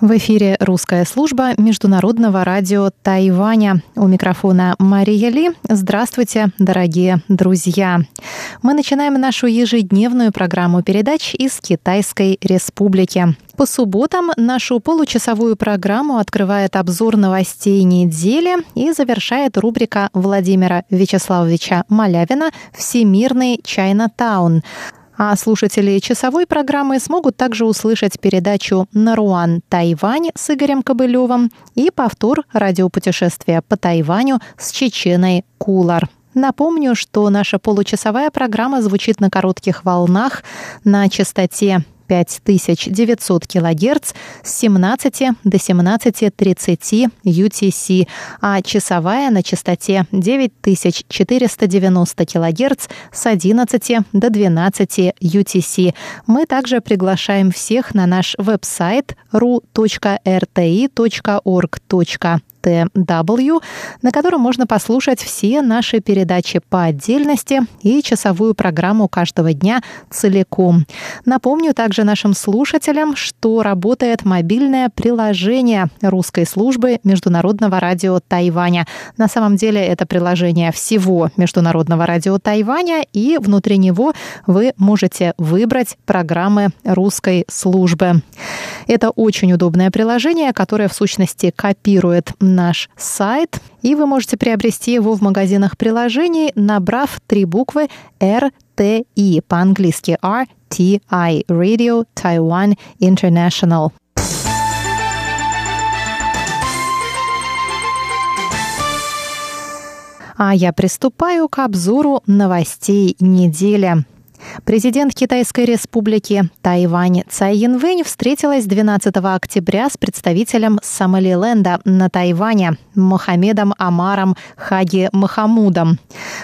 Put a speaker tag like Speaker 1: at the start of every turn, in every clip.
Speaker 1: В эфире русская служба Международного радио Тайваня. У микрофона Мария Ли. Здравствуйте, дорогие друзья. Мы начинаем нашу ежедневную программу передач из Китайской Республики. По субботам нашу получасовую программу открывает обзор новостей недели и завершает рубрика Владимира Вячеславовича Малявина «Всемирный Чайна-таун». А слушатели часовой программы смогут также услышать передачу «Наруан Тайвань» с Игорем Кобылевым и повтор радиопутешествия по Тайваню с Чеченой Кулар. Напомню, что наша получасовая программа звучит на коротких волнах на частоте 5900 кГц с 17 до 17.30 UTC, а часовая на частоте 9490 кГц с 11 до 12 UTC. Мы также приглашаем всех на наш веб-сайт ru.rti.org. TW, на котором можно послушать все наши передачи по отдельности и часовую программу каждого дня целиком. Напомню также нашим слушателям, что работает мобильное приложение русской службы Международного радио Тайваня. На самом деле это приложение всего Международного радио Тайваня, и внутри него вы можете выбрать программы русской службы. Это очень удобное приложение, которое в сущности копирует наш сайт, и вы можете приобрести его в магазинах приложений, набрав три буквы RTI по-английски RTI Radio Taiwan International. А я приступаю к обзору новостей недели. Президент Китайской республики Тайвань Цай Янвэнь встретилась 12 октября с представителем Сомалиленда на Тайване Мохаммедом Амаром Хаги Махамудом.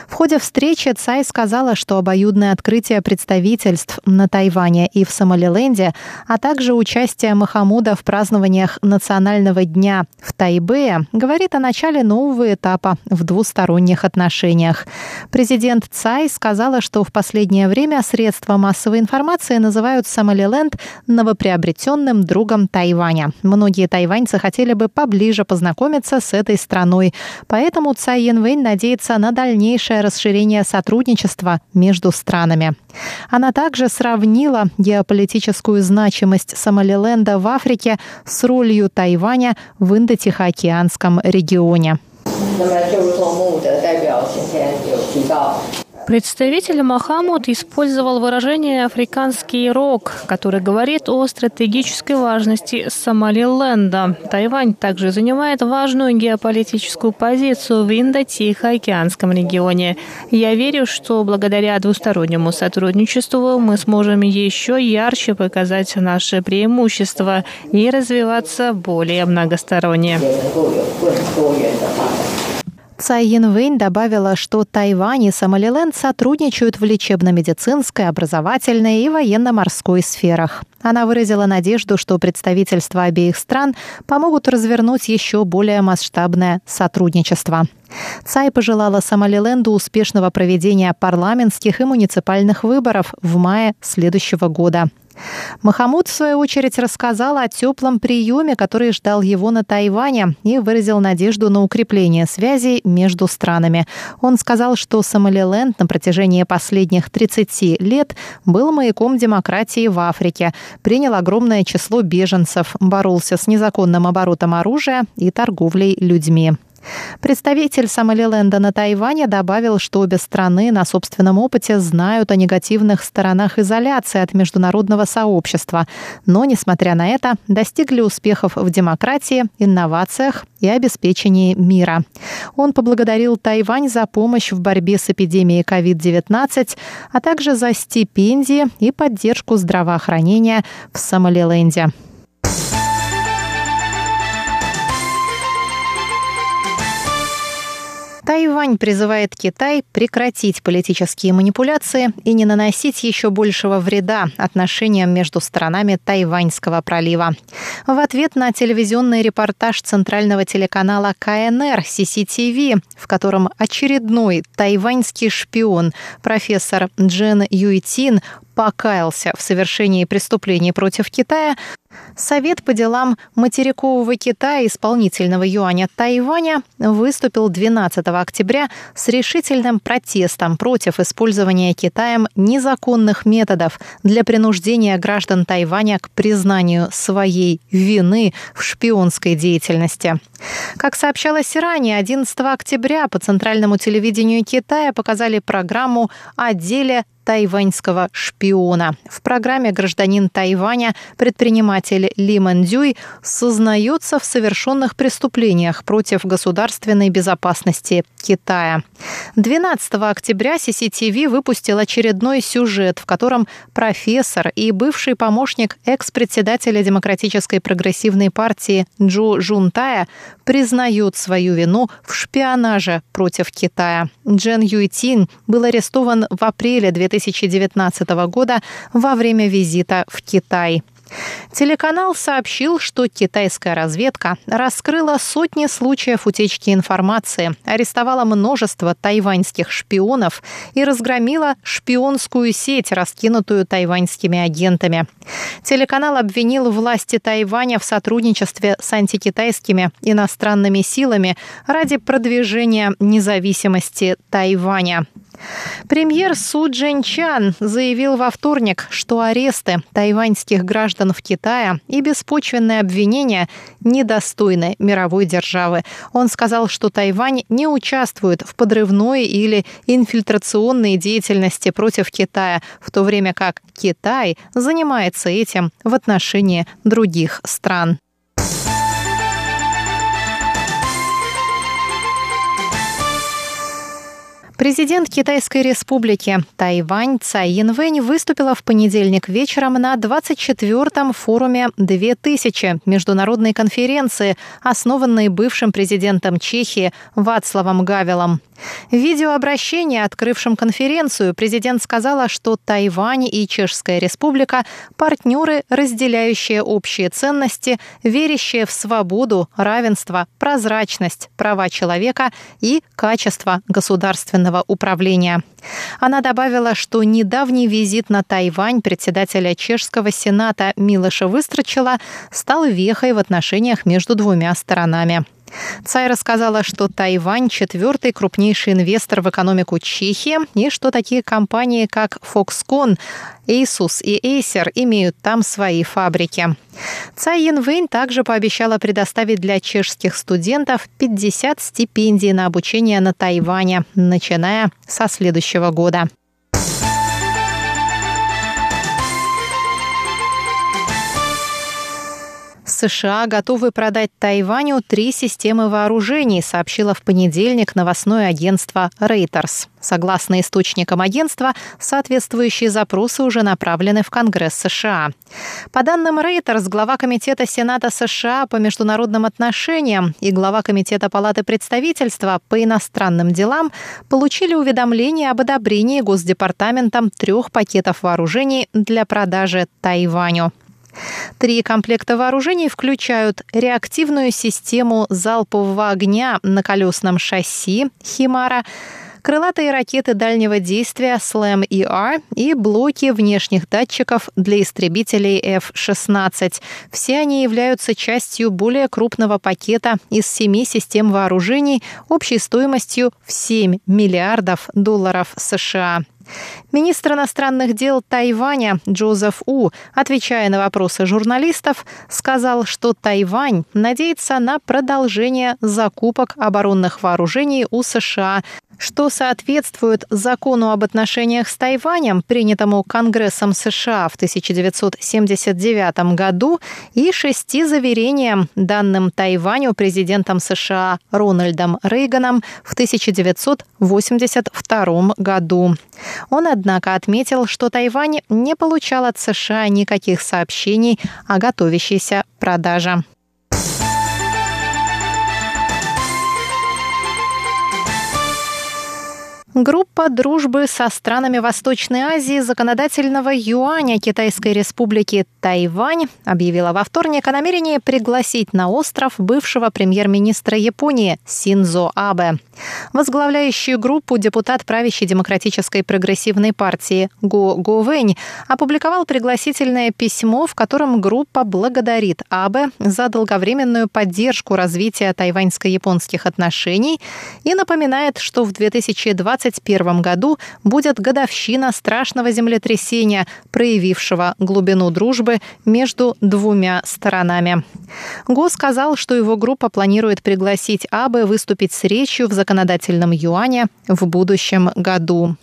Speaker 1: В ходе встречи Цай сказала, что обоюдное открытие представительств на Тайване и в Сомалиленде, а также участие Махамуда в празднованиях Национального дня в Тайбэе говорит о начале нового этапа в двусторонних отношениях. Президент Цай сказала, что в последнее время время средства массовой информации называют Сомалиленд новоприобретенным другом Тайваня. Многие тайваньцы хотели бы поближе познакомиться с этой страной. Поэтому Цай Янвэнь надеется на дальнейшее расширение сотрудничества между странами. Она также сравнила геополитическую значимость Сомалиленда в Африке с ролью Тайваня в Индо-Тихоокеанском регионе.
Speaker 2: Представитель Махамуд использовал выражение «африканский рок», который говорит о стратегической важности Сомалиленда. Тайвань также занимает важную геополитическую позицию в Индо-Тихоокеанском регионе. Я верю, что благодаря двустороннему сотрудничеству мы сможем еще ярче показать наши преимущества и развиваться более многосторонне.
Speaker 1: Цай Янвэнь добавила, что Тайвань и Сомалиленд сотрудничают в лечебно-медицинской, образовательной и военно-морской сферах. Она выразила надежду, что представительства обеих стран помогут развернуть еще более масштабное сотрудничество. Цай пожелала Сомалиленду успешного проведения парламентских и муниципальных выборов в мае следующего года. Махамуд, в свою очередь, рассказал о теплом приеме, который ждал его на Тайване и выразил надежду на укрепление связей между странами. Он сказал, что Сомалиленд на протяжении последних 30 лет был маяком демократии в Африке, принял огромное число беженцев, боролся с незаконным оборотом оружия и торговлей людьми. Представитель Сомалиленда на Тайване добавил, что обе страны на собственном опыте знают о негативных сторонах изоляции от международного сообщества, но, несмотря на это, достигли успехов в демократии, инновациях и обеспечении мира. Он поблагодарил Тайвань за помощь в борьбе с эпидемией COVID-19, а также за стипендии и поддержку здравоохранения в Сомалиленде. Тайвань призывает Китай прекратить политические манипуляции и не наносить еще большего вреда отношениям между сторонами Тайваньского пролива. В ответ на телевизионный репортаж центрального телеканала КНР CCTV, в котором очередной тайваньский шпион, профессор Джен Юйтин, покаялся в совершении преступлений против Китая, Совет по делам материкового Китая исполнительного юаня Тайваня выступил 12 октября с решительным протестом против использования Китаем незаконных методов для принуждения граждан Тайваня к признанию своей вины в шпионской деятельности. Как сообщалось ранее, 11 октября по центральному телевидению Китая показали программу о деле тайваньского шпиона. В программе гражданин Тайваня, предприниматель Ли Мандюй, сознается в совершенных преступлениях против государственной безопасности Китая. 12 октября CCTV выпустил очередной сюжет, в котором профессор и бывший помощник экс-председателя Демократической прогрессивной партии Джу Жунтая признают свою вину в шпионаже против Китая. Джен Юйтин был арестован в апреле 2019 года во время визита в Китай. Телеканал сообщил, что китайская разведка раскрыла сотни случаев утечки информации, арестовала множество тайваньских шпионов и разгромила шпионскую сеть, раскинутую тайваньскими агентами. Телеканал обвинил власти Тайваня в сотрудничестве с антикитайскими иностранными силами ради продвижения независимости Тайваня. Премьер Су Чан заявил во вторник, что аресты тайваньских граждан в Китае и беспочвенные обвинения недостойны мировой державы. Он сказал, что Тайвань не участвует в подрывной или инфильтрационной деятельности против Китая, в то время как Китай занимается этим в отношении других стран. Президент Китайской республики Тайвань Цай Янвэнь выступила в понедельник вечером на 24-м форуме 2000 международной конференции, основанной бывшим президентом Чехии Вацлавом Гавелом. В видеообращении, открывшем конференцию, президент сказала, что Тайвань и Чешская республика – партнеры, разделяющие общие ценности, верящие в свободу, равенство, прозрачность, права человека и качество государственного государственного управления. Она добавила, что недавний визит на Тайвань председателя Чешского сената Милоша Выстрочила стал вехой в отношениях между двумя сторонами. Цай рассказала, что Тайвань – четвертый крупнейший инвестор в экономику Чехии и что такие компании, как Foxconn, Asus и Acer имеют там свои фабрики. Цай Янвэнь также пообещала предоставить для чешских студентов 50 стипендий на обучение на Тайване, начиная со следующего года. США готовы продать Тайваню три системы вооружений, сообщило в понедельник новостное агентство Reuters. Согласно источникам агентства, соответствующие запросы уже направлены в Конгресс США. По данным Reuters, глава Комитета Сената США по международным отношениям и глава Комитета Палаты представительства по иностранным делам получили уведомление об одобрении Госдепартаментом трех пакетов вооружений для продажи Тайваню. Три комплекта вооружений включают реактивную систему залпового огня на колесном шасси «Химара», крылатые ракеты дальнего действия SLAM-ER и блоки внешних датчиков для истребителей F-16. Все они являются частью более крупного пакета из семи систем вооружений общей стоимостью в 7 миллиардов долларов США. Министр иностранных дел Тайваня Джозеф У, отвечая на вопросы журналистов, сказал, что Тайвань надеется на продолжение закупок оборонных вооружений у США что соответствует закону об отношениях с Тайванем, принятому Конгрессом США в 1979 году, и шести заверениям, данным Тайваню президентом США Рональдом Рейганом в 1982 году. Он, однако, отметил, что Тайвань не получал от США никаких сообщений о готовящейся продаже. Группа дружбы со странами Восточной Азии законодательного юаня Китайской республики Тайвань объявила во вторник о намерении пригласить на остров бывшего премьер-министра Японии Синзо Абе. Возглавляющий группу депутат правящей демократической прогрессивной партии Го Го Вэнь опубликовал пригласительное письмо, в котором группа благодарит Абе за долговременную поддержку развития тайваньско-японских отношений и напоминает, что в 2020 2021 году будет годовщина страшного землетрясения, проявившего глубину дружбы между двумя сторонами. Го сказал, что его группа планирует пригласить Абы выступить с речью в законодательном юане в будущем году.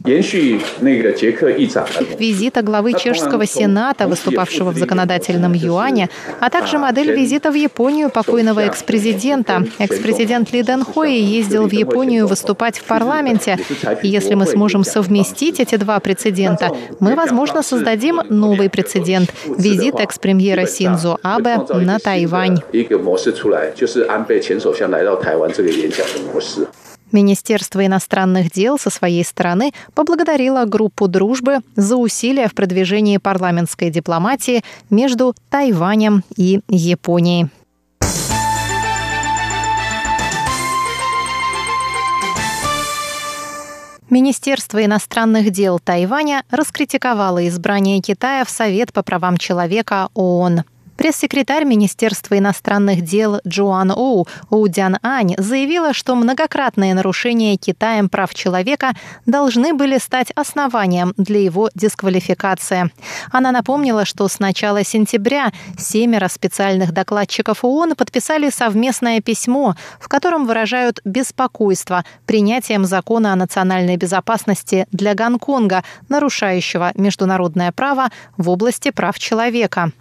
Speaker 1: Визита главы чешского сената, выступавшего в законодательном юане, а также модель визита в Японию покойного экс-президента. Экс-президент Ли Дэн Хои ездил в Японию выступать в парламенте, и если мы сможем совместить эти два прецедента, мы, возможно, создадим новый прецедент – визит экс-премьера Синзо Абе на Тайвань. Министерство иностранных дел со своей стороны поблагодарило группу дружбы за усилия в продвижении парламентской дипломатии между Тайванем и Японией. Министерство иностранных дел Тайваня раскритиковало избрание Китая в Совет по правам человека ООН. Пресс-секретарь Министерства иностранных дел Джоан Оу Оудян Ань заявила, что многократные нарушения Китаем прав человека должны были стать основанием для его дисквалификации. Она напомнила, что с начала сентября семеро специальных докладчиков ООН подписали совместное письмо, в котором выражают беспокойство принятием закона о национальной безопасности для Гонконга, нарушающего международное право в области прав человека.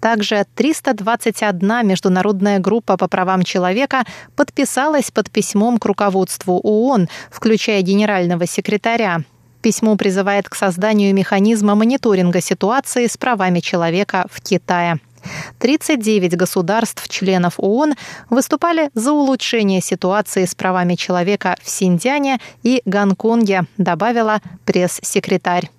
Speaker 1: Также 321 международная группа по правам человека подписалась под письмом к руководству ООН, включая генерального секретаря. Письмо призывает к созданию механизма мониторинга ситуации с правами человека в Китае. 39 государств-членов ООН выступали за улучшение ситуации с правами человека в Синьцзяне и Гонконге, добавила пресс-секретарь.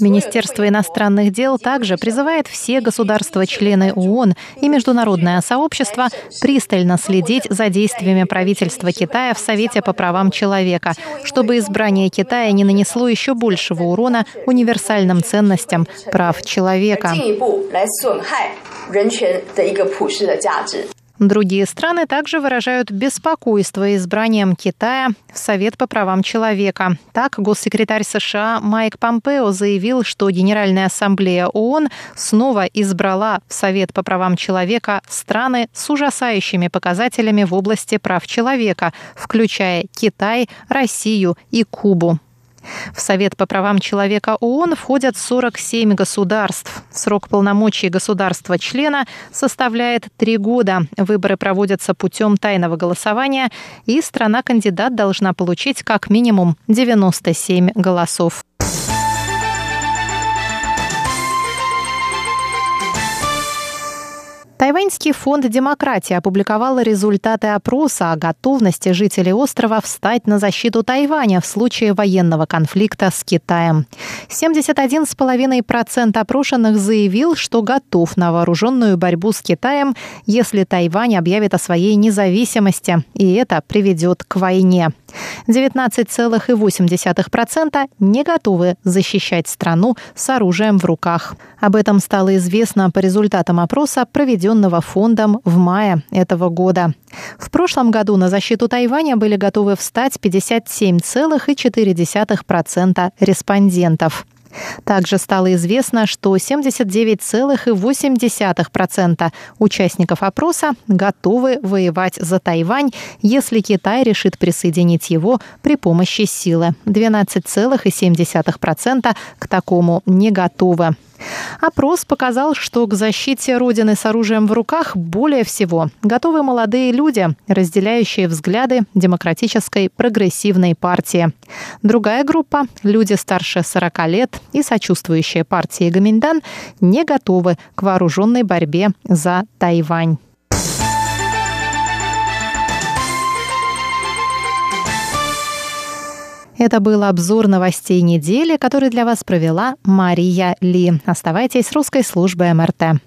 Speaker 1: Министерство иностранных дел также призывает все государства-члены ООН и международное сообщество пристально следить за действиями правительства Китая в Совете по правам человека, чтобы избрание Китая не нанесло еще большего урона универсальным ценностям прав человека. Другие страны также выражают беспокойство избранием Китая в Совет по правам человека. Так, госсекретарь США Майк Помпео заявил, что Генеральная ассамблея ООН снова избрала в Совет по правам человека страны с ужасающими показателями в области прав человека, включая Китай, Россию и Кубу. В Совет по правам человека ООН входят 47 государств. Срок полномочий государства-члена составляет три года. Выборы проводятся путем тайного голосования, и страна-кандидат должна получить как минимум 97 голосов. Тайваньский фонд демократии опубликовал результаты опроса о готовности жителей острова встать на защиту Тайваня в случае военного конфликта с Китаем. 71,5% опрошенных заявил, что готов на вооруженную борьбу с Китаем, если Тайвань объявит о своей независимости, и это приведет к войне. 19,8% не готовы защищать страну с оружием в руках. Об этом стало известно по результатам опроса, проведенного фондом в мае этого года. В прошлом году на защиту Тайваня были готовы встать 57,4% респондентов. Также стало известно, что 79,8% участников опроса готовы воевать за Тайвань, если Китай решит присоединить его при помощи силы. 12,7% к такому не готовы. Опрос показал, что к защите Родины с оружием в руках более всего готовы молодые люди, разделяющие взгляды демократической прогрессивной партии. Другая группа – люди старше 40 лет и сочувствующие партии Гаминдан не готовы к вооруженной борьбе за Тайвань. Это был обзор новостей недели, который для вас провела Мария Ли. Оставайтесь с русской службой МРТ.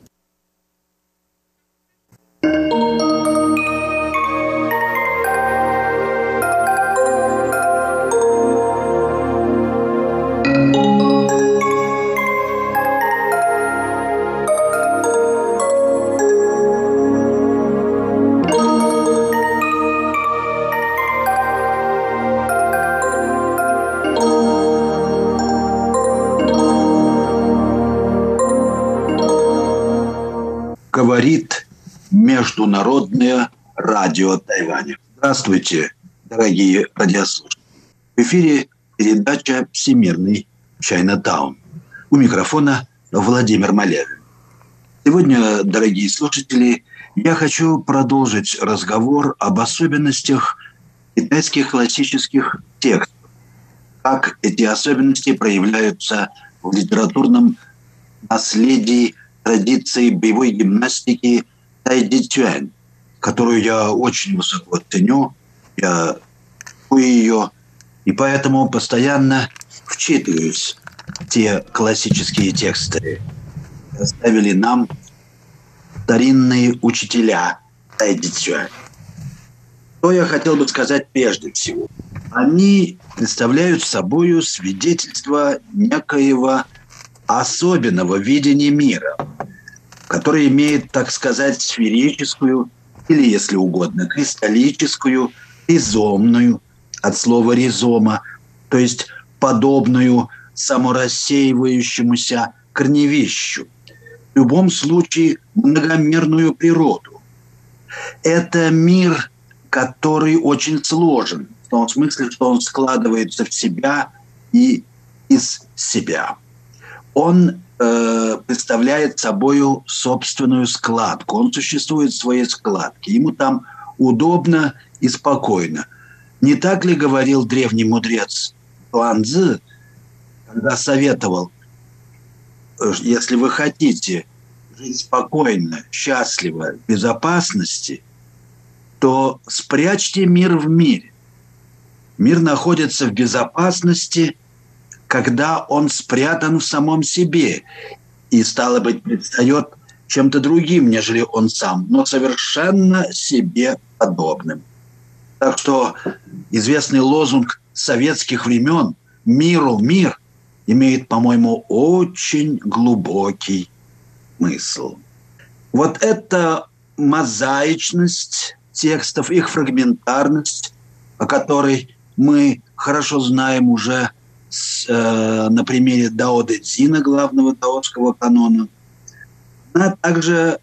Speaker 3: Международное радио Тайваня. Здравствуйте, дорогие радиослушатели. В эфире передача «Всемирный Чайнатаун». У микрофона Владимир Малявин. Сегодня, дорогие слушатели, я хочу продолжить разговор об особенностях китайских классических текстов. Как эти особенности проявляются в литературном наследии традиции боевой гимнастики Тайди Цюань, которую я очень высоко ценю, я ее, и поэтому постоянно вчитываюсь в те классические тексты. Оставили нам старинные учителя Тайди Цюань. Что я хотел бы сказать прежде всего? Они представляют собой свидетельство некоего особенного видения мира, который имеет, так сказать, сферическую или, если угодно, кристаллическую, ризомную, от слова ризома, то есть подобную саморассеивающемуся корневищу. В любом случае многомерную природу. Это мир, который очень сложен, в том смысле, что он складывается в себя и из себя он э, представляет собой собственную складку. Он существует в своей складке. Ему там удобно и спокойно. Не так ли говорил древний мудрец Туан Цзы, когда советовал, э, если вы хотите жить спокойно, счастливо, в безопасности, то спрячьте мир в мире. Мир находится в безопасности – когда он спрятан в самом себе и, стало быть, предстает чем-то другим, нежели он сам, но совершенно себе подобным. Так что известный лозунг советских времен «Миру мир» имеет, по-моему, очень глубокий смысл. Вот эта мозаичность текстов, их фрагментарность, о которой мы хорошо знаем уже – э, на примере Дао Дэ Цзина, главного даосского канона, она также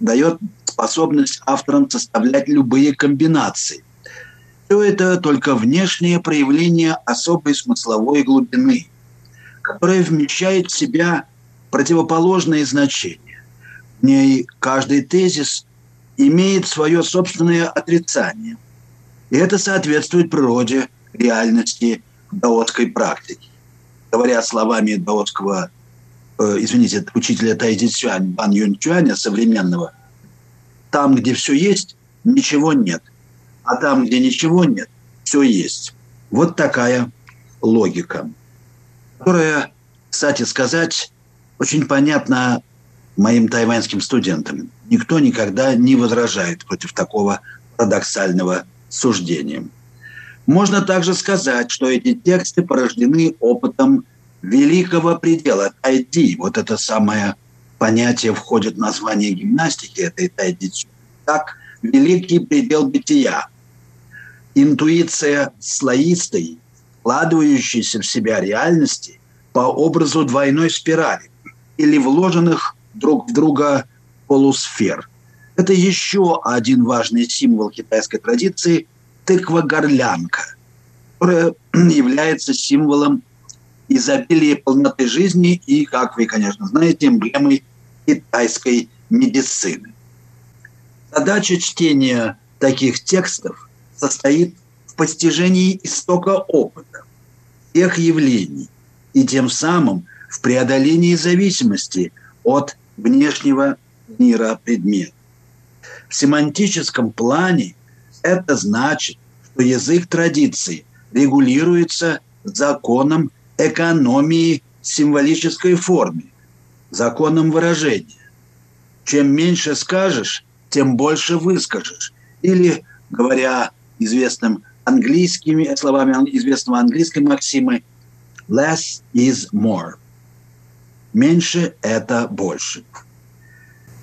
Speaker 3: дает способность авторам составлять любые комбинации. Все это только внешнее проявление особой смысловой глубины, которая вмещает в себя противоположные значения. В ней каждый тезис имеет свое собственное отрицание. И это соответствует природе, реальности даотской практики. Говоря словами даотского, э, извините, учителя Тайзи Цюань, Бан Юнь Цюаня, современного, там, где все есть, ничего нет. А там, где ничего нет, все есть. Вот такая логика, которая, кстати сказать, очень понятна моим тайваньским студентам. Никто никогда не возражает против такого парадоксального суждения. Можно также сказать, что эти тексты порождены опытом великого предела тайди. Вот это самое понятие входит в название гимнастики этой тайди. Так, великий предел бытия. Интуиция слоистой, вкладывающейся в себя реальности по образу двойной спирали или вложенных друг в друга полусфер. Это еще один важный символ китайской традиции – тыква-горлянка, которая является символом изобилия полноты жизни и, как вы, конечно, знаете, эмблемой китайской медицины. Задача чтения таких текстов состоит в постижении истока опыта, всех явлений и тем самым в преодолении зависимости от внешнего мира предмета. В семантическом плане – это значит, что язык традиции регулируется законом экономии символической форме, законом выражения. Чем меньше скажешь, тем больше выскажешь. Или, говоря известным английскими словами известного английской максимы, less is more. Меньше – это больше.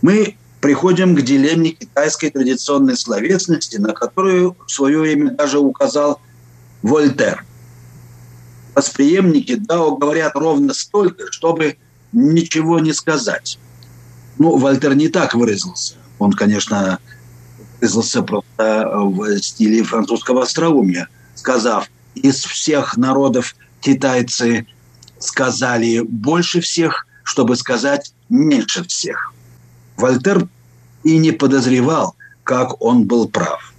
Speaker 3: Мы приходим к дилемме китайской традиционной словесности, на которую в свое время даже указал Вольтер. Восприемники Дао говорят ровно столько, чтобы ничего не сказать. Ну, Вольтер не так выразился. Он, конечно, выразился просто в стиле французского остроумия, сказав, из всех народов китайцы сказали больше всех, чтобы сказать меньше всех. Вольтер и не подозревал, как он был прав.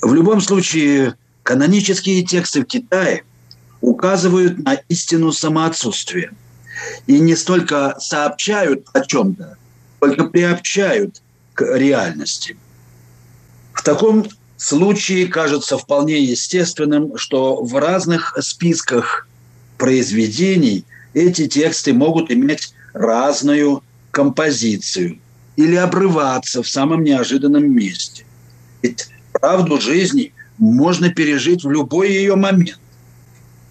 Speaker 3: В любом случае, канонические тексты в Китае указывают на истину самоотсутствия и не столько сообщают о чем-то, только приобщают к реальности. В таком случае кажется вполне естественным, что в разных списках произведений эти тексты могут иметь разную композицию или обрываться в самом неожиданном месте. Ведь правду жизни можно пережить в любой ее момент.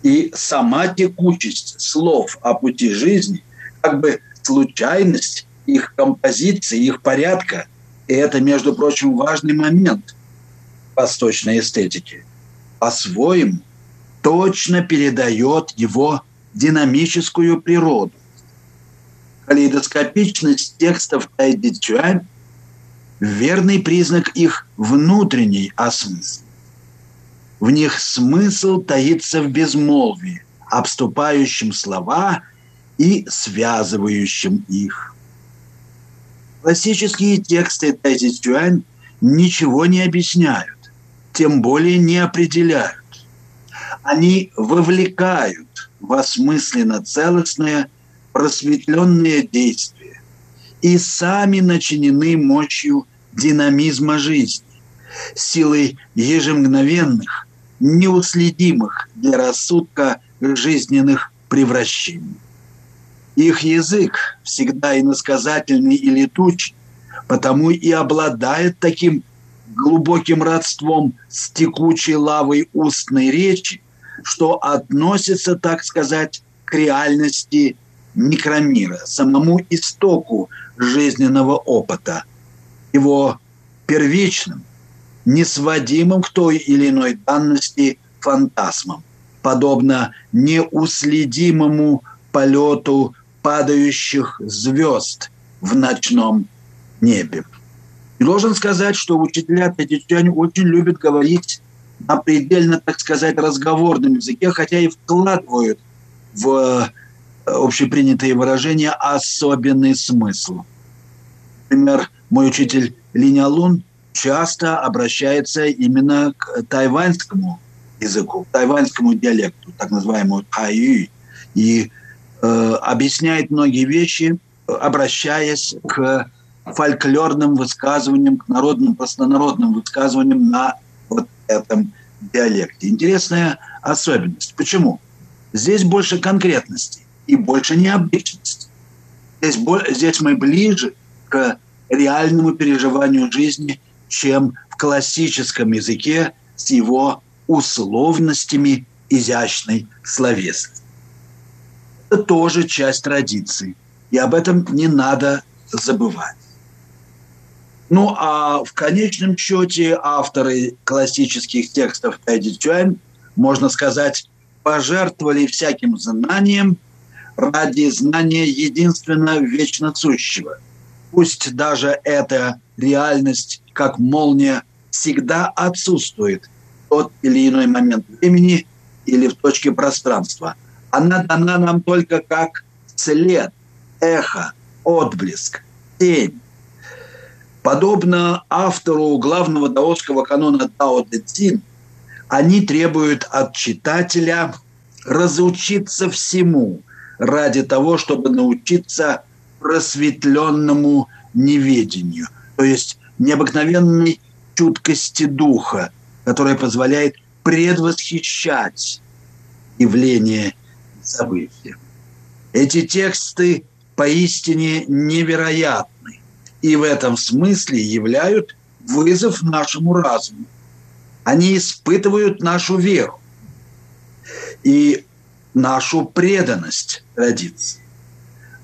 Speaker 3: И сама текучесть слов о пути жизни, как бы случайность их композиции, их порядка, и это, между прочим, важный момент восточной эстетики, по-своему точно передает его динамическую природу калейдоскопичность текстов Тайди Чуань – верный признак их внутренней осмысления. В них смысл таится в безмолвии, обступающем слова и связывающем их. Классические тексты Тайзи Чуань ничего не объясняют, тем более не определяют. Они вовлекают в осмысленно целостное – просветленные действия и сами начинены мощью динамизма жизни, силой ежемгновенных, неуследимых для рассудка жизненных превращений. Их язык всегда иносказательный и летучий, потому и обладает таким глубоким родством с текучей лавой устной речи, что относится, так сказать, к реальности микромира, самому истоку жизненного опыта, его первичным, несводимым к той или иной данности фантазмам, подобно неуследимому полету падающих звезд в ночном небе. И должен сказать, что учителя Пятичань очень любят говорить на предельно, так сказать, разговорном языке, хотя и вкладывают в общепринятые выражения особенный смысл. Например, мой учитель Линя Лун часто обращается именно к тайваньскому языку, к тайваньскому диалекту, так называемому тайю, и э, объясняет многие вещи, обращаясь к фольклорным высказываниям, к народным, простонародным высказываниям на вот этом диалекте. Интересная особенность. Почему? Здесь больше конкретности и больше необычности. Здесь, здесь мы ближе к реальному переживанию жизни, чем в классическом языке с его условностями изящной словесности. Это тоже часть традиции, и об этом не надо забывать. Ну а в конечном счете авторы классических текстов Эдди Чуэн, можно сказать, пожертвовали всяким знанием – ради знания единственно вечно сущего. Пусть даже эта реальность, как молния, всегда отсутствует в тот или иной момент времени или в точке пространства. Она дана нам только как след, эхо, отблеск, тень. Подобно автору главного даосского канона Дао Дэ Цин, они требуют от читателя разучиться всему, ради того, чтобы научиться просветленному неведению, то есть необыкновенной чуткости духа, которая позволяет предвосхищать явления и события. Эти тексты поистине невероятны и в этом смысле являют вызов нашему разуму. Они испытывают нашу веру и нашу преданность традиции.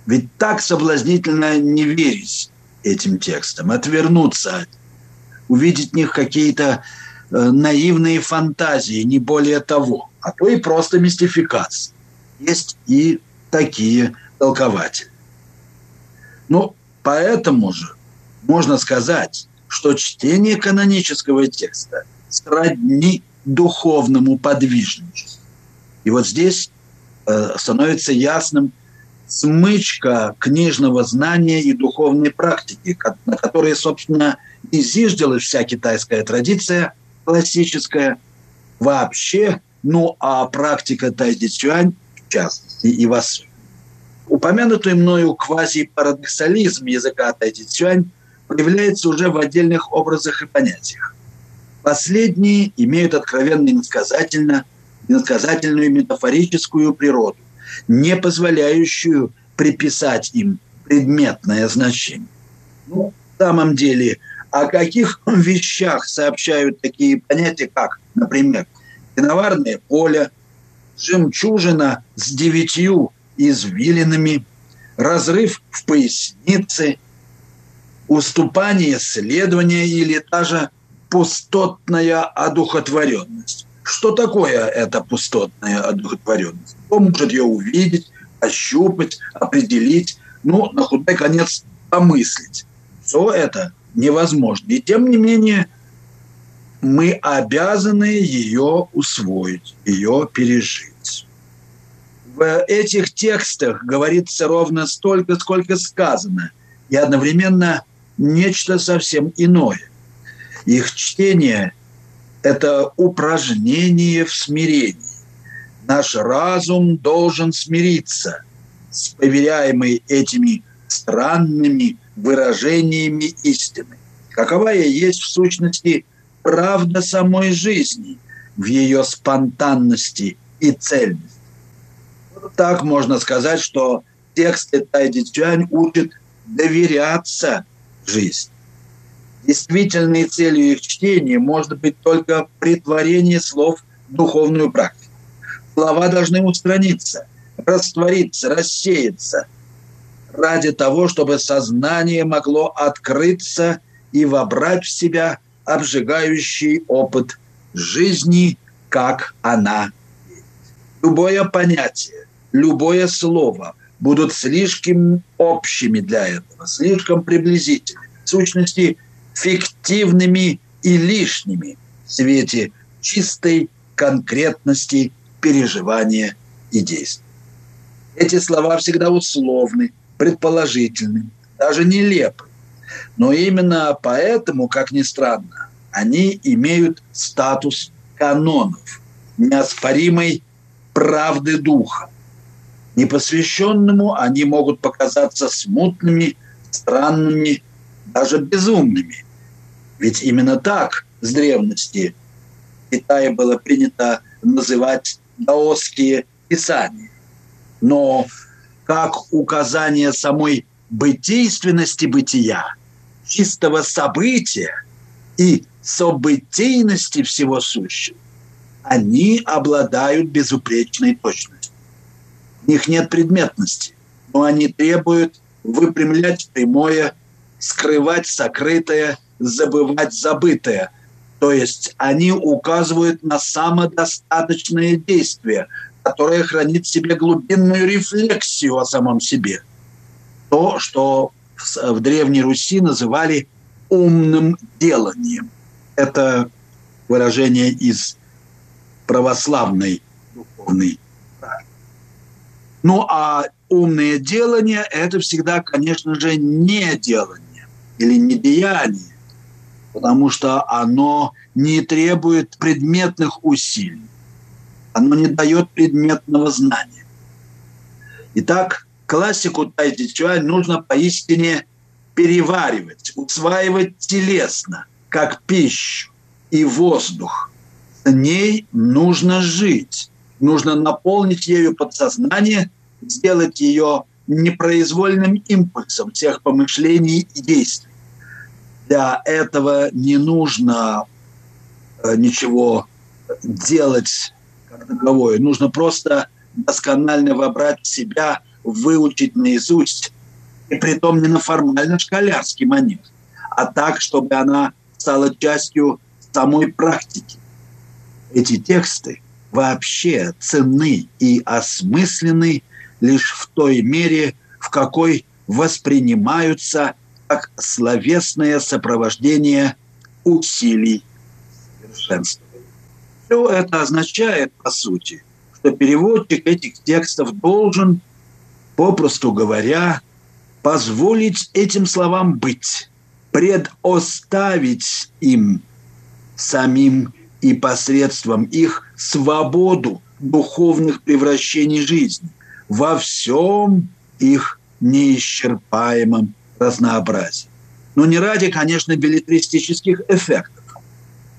Speaker 3: Ведь так соблазнительно не верить этим текстам, отвернуться, увидеть в них какие-то э, наивные фантазии, не более того, а то и просто мистификации. Есть и такие толкователи. Ну, поэтому же можно сказать, что чтение канонического текста сродни духовному подвижничеству. И вот здесь становится ясным смычка книжного знания и духовной практики, на которой, собственно, и зиждилась вся китайская традиция классическая вообще, ну а практика тайдичуань в частности и в особенности. Упомянутый мною квазипарадоксализм языка тайдичуань проявляется уже в отдельных образах и понятиях. Последние имеют откровенно иносказательно, иносказательную метафорическую природу, не позволяющую приписать им предметное значение. Ну, в самом деле, о каких вещах сообщают такие понятия, как, например, киноварное поле, жемчужина с девятью извилинами, разрыв в пояснице, уступание следования или даже пустотная одухотворенность. Что такое эта пустотная одухотворенность? Кто может ее увидеть, ощупать, определить, ну, на худой конец помыслить. Все это невозможно. И тем не менее, мы обязаны ее усвоить, ее пережить. В этих текстах говорится ровно столько, сколько сказано, и одновременно нечто совсем иное. Их чтение – это упражнение в смирении. Наш разум должен смириться с поверяемой этими странными выражениями истины. Каковая есть в сущности правда самой жизни в ее спонтанности и цельности. Вот так можно сказать, что тексты Тайди Чуань учат доверяться жизни. Действительной целью их чтения может быть только притворение слов в духовную практику. Слова должны устраниться, раствориться, рассеяться ради того, чтобы сознание могло открыться и вобрать в себя обжигающий опыт жизни, как она. Любое понятие, любое слово будут слишком общими для этого, слишком приблизительными. В сущности, фиктивными и лишними в свете чистой конкретности переживания и действий. Эти слова всегда условны, предположительны, даже нелепы. Но именно поэтому, как ни странно, они имеют статус канонов, неоспоримой правды духа. Непосвященному они могут показаться смутными, странными даже безумными. Ведь именно так с древности в Китае было принято называть даосские писания. Но как указание самой бытийственности бытия, чистого события и событийности всего сущего, они обладают безупречной точностью. В них нет предметности, но они требуют выпрямлять прямое скрывать сокрытое, забывать забытое. То есть они указывают на самодостаточное действие, которое хранит в себе глубинную рефлексию о самом себе. То, что в Древней Руси называли умным деланием. Это выражение из православной духовной. Ну а умное делание – это всегда, конечно же, не делание или недеяние, потому что оно не требует предметных усилий, оно не дает предметного знания. Итак, классику тайдичуань нужно поистине переваривать, усваивать телесно, как пищу и воздух. С ней нужно жить, Нужно наполнить ею подсознание, сделать ее непроизвольным импульсом всех помышлений и действий. Для этого не нужно э, ничего делать как таковое. Нужно просто досконально вобрать в себя, выучить наизусть, и при том не на формально школярский манер, а так, чтобы она стала частью самой практики. Эти тексты вообще ценны и осмысленны лишь в той мере, в какой воспринимаются как словесное сопровождение усилий совершенствования. Все это означает, по сути, что переводчик этих текстов должен, попросту говоря, позволить этим словам быть, предоставить им самим и посредством их свободу духовных превращений жизни во всем их неисчерпаемом разнообразии. Но не ради, конечно, билетристических эффектов.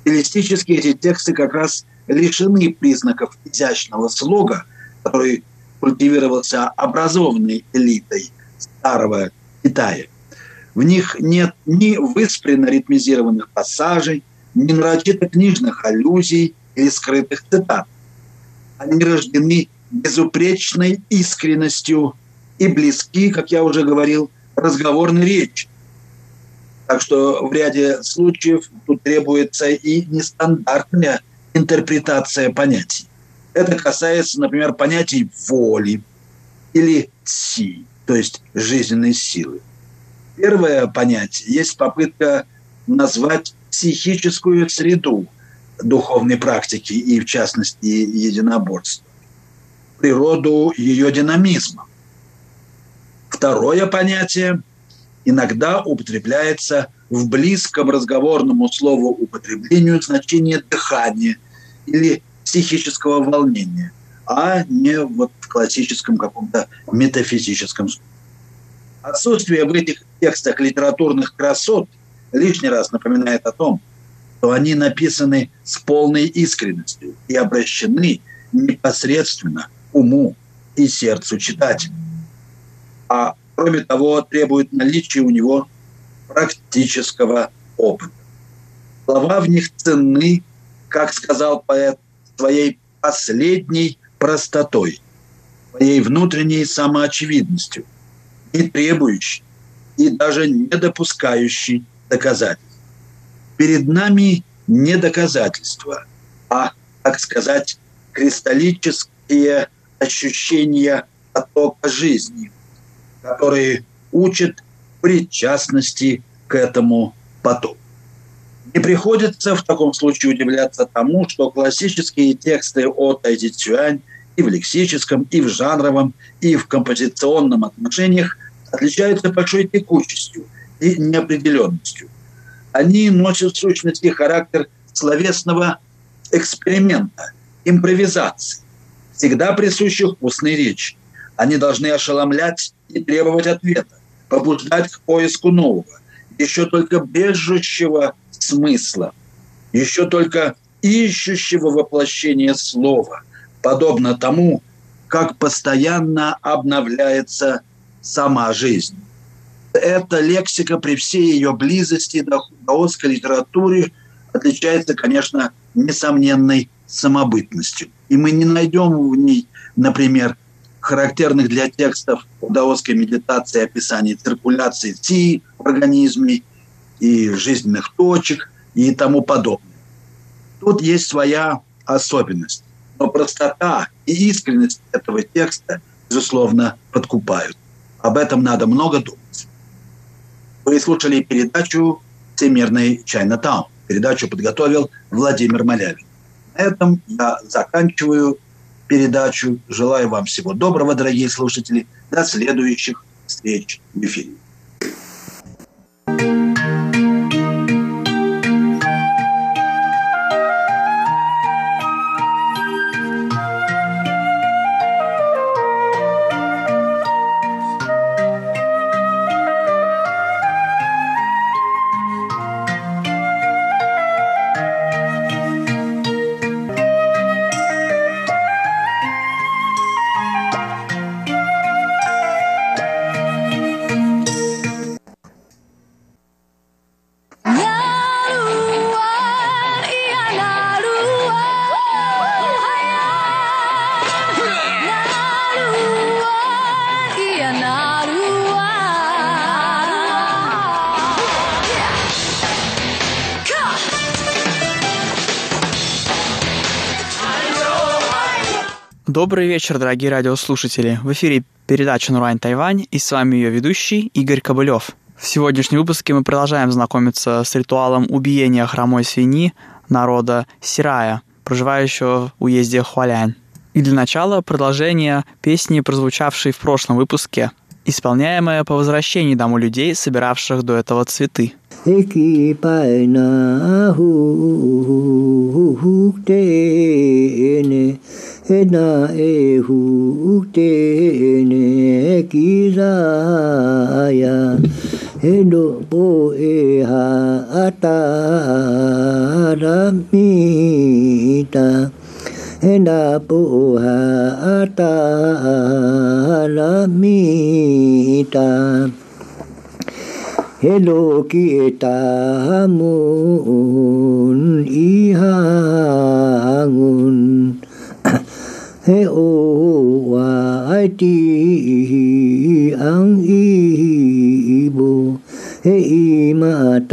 Speaker 3: Стилистически эти тексты как раз лишены признаков изящного слога, который культивировался образованной элитой старого Китая. В них нет ни выспренно ритмизированных пассажей, ни нарочито книжных аллюзий или скрытых цитат. Они рождены безупречной искренностью и близки, как я уже говорил, разговорной речи. Так что в ряде случаев тут требуется и нестандартная интерпретация понятий. Это касается, например, понятий воли или си, то есть жизненной силы. Первое понятие есть попытка назвать психическую среду духовной практики и, в частности, единоборства, природу ее динамизма. Второе понятие иногда употребляется в близком разговорному слову употреблению значение дыхания или психического волнения, а не вот в классическом каком-то метафизическом. Отсутствие в этих текстах литературных красот лишний раз напоминает о том, что они написаны с полной искренностью и обращены непосредственно уму и сердцу читателя. А кроме того, требуют наличия у него практического опыта. Слова в них ценны, как сказал поэт, своей последней простотой, своей внутренней самоочевидностью, не требующей и даже не допускающей доказательств. Перед нами не доказательства, а, так сказать, кристаллические ощущения потока жизни, которые учат причастности к этому потоку. Не приходится в таком случае удивляться тому, что классические тексты от Тайзи Цюань и в лексическом, и в жанровом, и в композиционном отношениях отличаются большой текучестью и неопределенностью. Они носят в сущности характер словесного эксперимента, импровизации, всегда присущих устной речи. Они должны ошеломлять и требовать ответа, побуждать к поиску нового, еще только бежущего смысла, еще только ищущего воплощения слова, подобно тому, как постоянно обновляется сама жизнь. Эта лексика при всей ее близости к даосской литературе отличается, конечно, несомненной самобытностью. И мы не найдем в ней, например, характерных для текстов даосской медитации описаний циркуляции ци в организме и жизненных точек и тому подобное. Тут есть своя особенность. Но простота и искренность этого текста, безусловно, подкупают. Об этом надо много думать. Вы слушали передачу «Всемирный Чайнатаун». Передачу подготовил Владимир Малявин. На этом я заканчиваю передачу. Желаю вам всего доброго, дорогие слушатели. До следующих встреч в эфире.
Speaker 4: Добрый вечер, дорогие радиослушатели. В эфире передача «Нурань Тайвань» и с вами ее ведущий Игорь Кобылев. В сегодняшнем выпуске мы продолжаем знакомиться с ритуалом убиения хромой свиньи народа Сирая, проживающего в уезде Хуалянь. И для начала продолжение песни, прозвучавшей в прошлом выпуске, исполняемая по возвращении домой людей, собиравших до этого цветы.
Speaker 5: 那耶呼提那基扎雅，那波哈塔拉米塔，那波哈塔拉米塔，那基塔木伊哈恩。嘿哦 o wa'ati hihi ang hihi ibo, he himata'ati.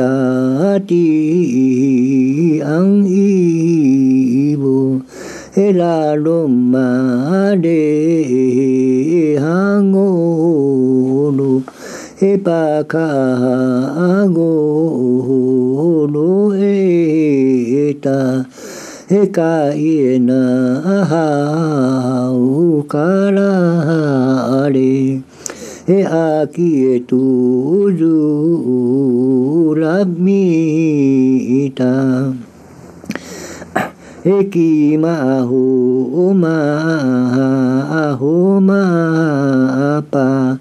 Speaker 5: 界な母からあれえあきえとずらみたえきまほまほまぱ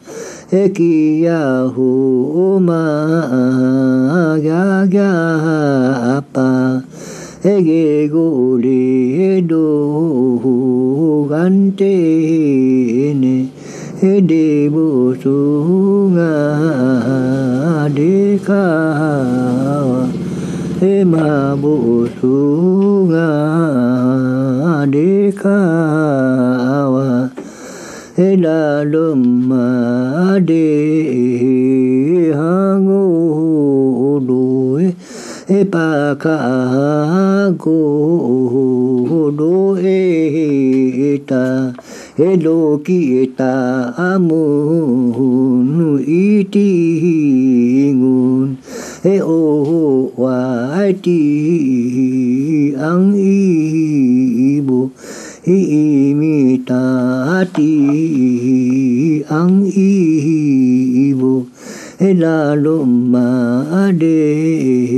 Speaker 5: えきやほまががぱ ege gole do gan te ne e de bo su nga de ka e ma bo su nga de ka wa e la lum ma de 巴卡古罗埃塔罗基塔蒙伊蒂恩奥瓦蒂昂伊布伊米塔蒂昂伊布拉鲁马德。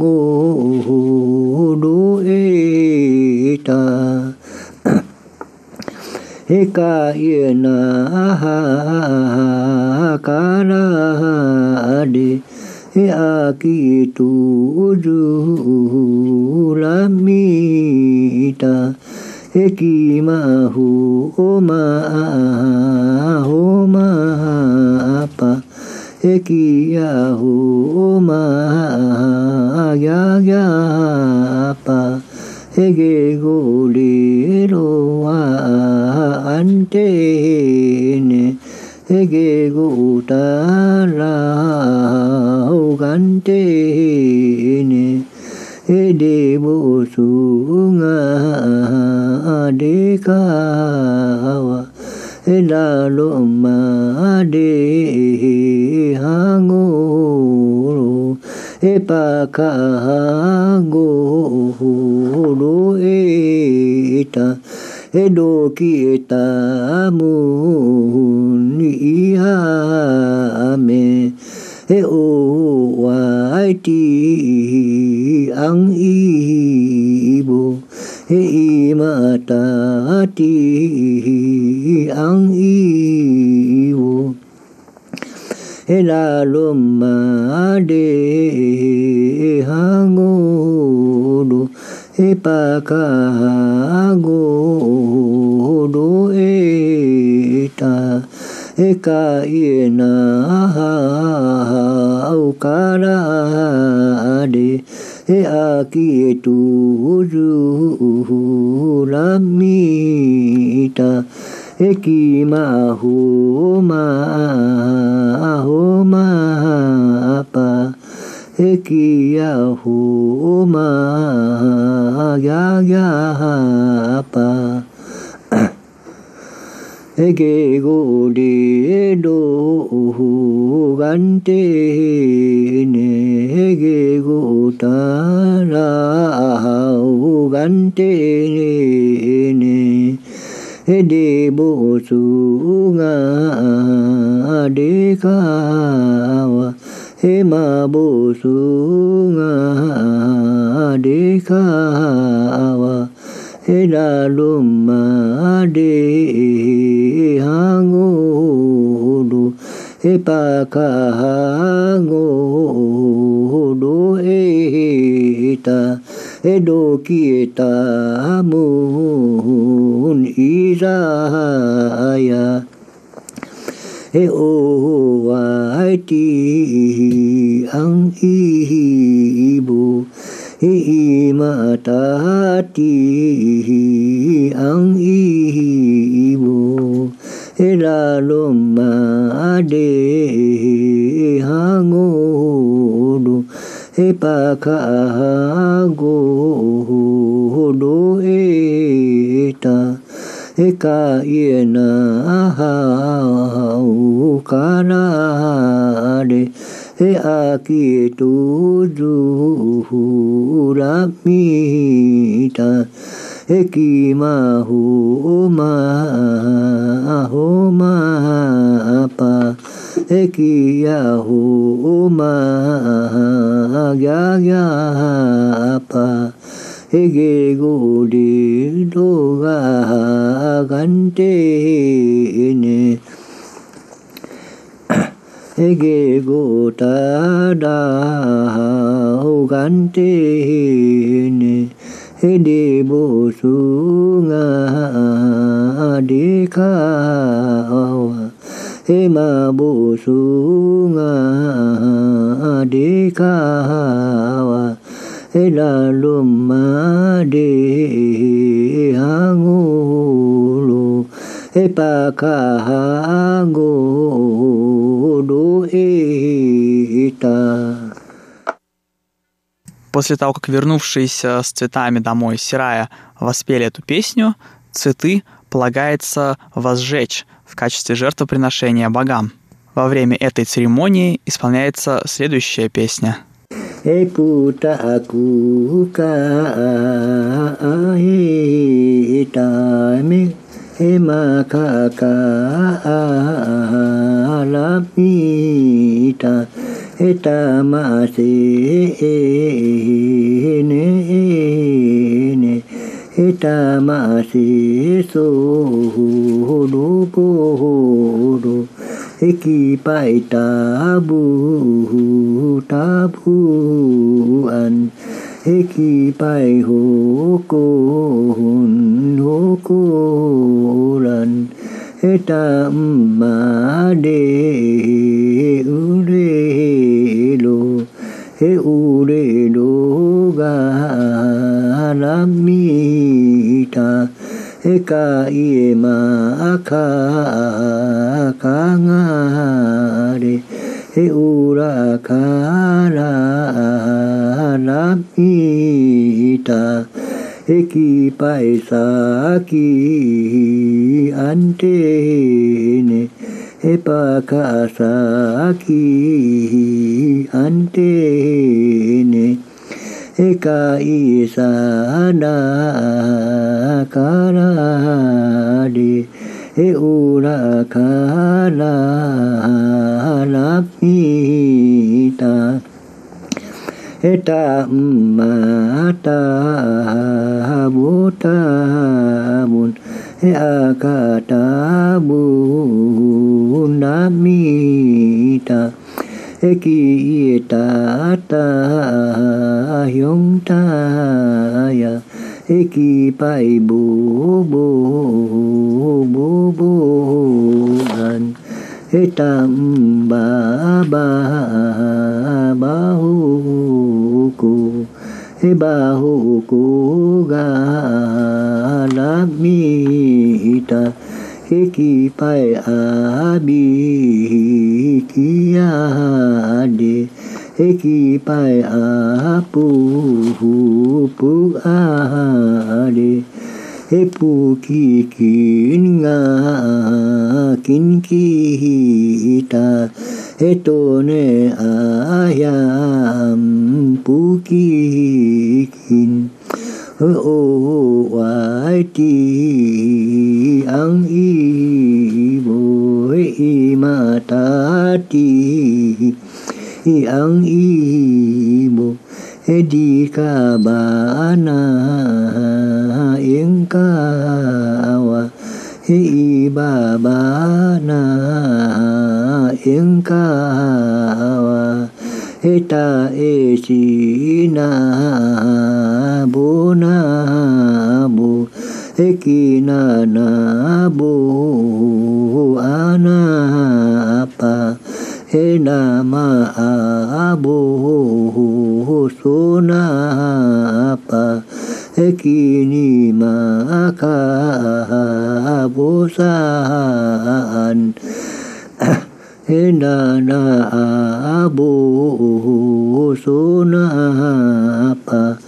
Speaker 5: गोडो एटा। हेकाय नाहाकाराडे हे आकी तुजुला मीटा हे की माहू ओ मा हो मा पा Ekiyahu Mahayagapa Ege Goliro Antene Ege Gutara Ugantene Ede Bosunga Dekawa 那罗嘛啚哈吽，巴卡哈吽噜诶达，哆嘿达摩尼阿美，吽瓦提昂依布，伊玛达提。相依偎，啦罗玛的哈古鲁，帕卡古鲁的塔，卡耶纳乌卡拉的阿基杜鲁拉米塔。एकी माहो माहो मापा एकी याहो मा या या पा एके गोडे डो गंटे ने गे गोटा गंटे ने đi bộ su nga đi ca wa he ma bộ su nga đi ca wa he la lum ma đi ha ngô lu he pa ca ha ngô lu e ta he do ki ta mun Isaya he o ti ang ibu he mata ti ang ibu he la loma de hango he pa ka 界なはかなであきとずふらみたえきまほまほまぱえきやほまぎゃぎゃぱ 에게고리 도가간테네 에게고다다 오간테네 에디보숭아 디카와 에마보숭아 디카와 pa ka hangu do e ta
Speaker 4: После того, как вернувшиеся с цветами домой Сирая воспели эту песню, цветы полагается возжечь в качестве жертвоприношения богам. Во время этой церемонии исполняется следующая песня.
Speaker 5: Hei puta aku ka ahi itami Hei maka ka alamita Hei tamasi ne ne Hei tamasi so do po do ki pai tabu tabu an he ki pai ho ko hun ho ko ran he tam ma de u re lo he u re lo ga la mi ta 世界まあかかがれへうらかららびた駅パイサキアンテネヘパカサキアンテネ Ika isa na kara di e ura kara lapita eta mata buta bun e akata bun namita ki ta ta hyong ta ya. He ki pai bu bu bu bu an he tam ba ba ba hu ku. He ba hu ku ga la mi ta hikipai abi kiade hikipai apu pu ade hepu ki kin nga kin ki ta heto ne ayam pu ki kin ho o wa ti angibu em ta ti angibu đi cả ba na ang ibuhi matati ang ba di kabana ingkawa ibabana ingkawa ta e chi na bu na bu Ekinana bo anapa enama abo sonapa ekini maka bosan enana abo sonapa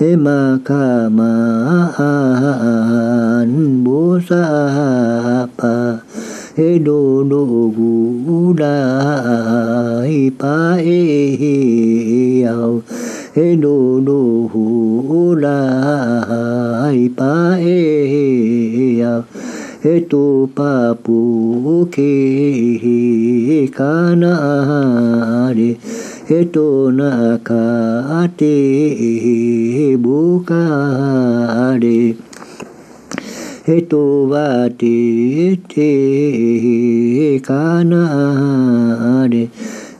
Speaker 5: เหมาข้ามาันบูสาปาเฮโดโดกูดายปาเอเฮยาเฮโดโดหูดายปาเอเฮยาเฮตุปาปูเคกานาเร etona kate bukare heto vate te kanare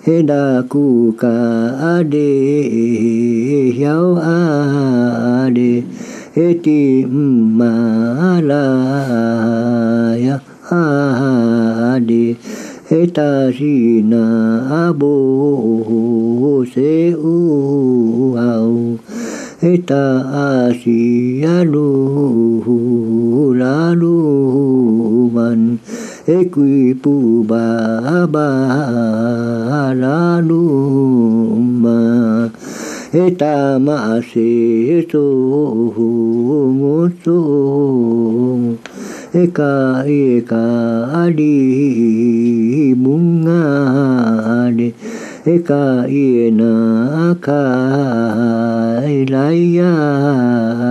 Speaker 5: heda kuka ade yao ade eti malaya ade 他是那布施乌啊，他是呀鲁哈鲁曼，他圭布巴巴哈鲁曼，他玛西托莫苏。eka eka adi bunga ade eka iena aka ilaya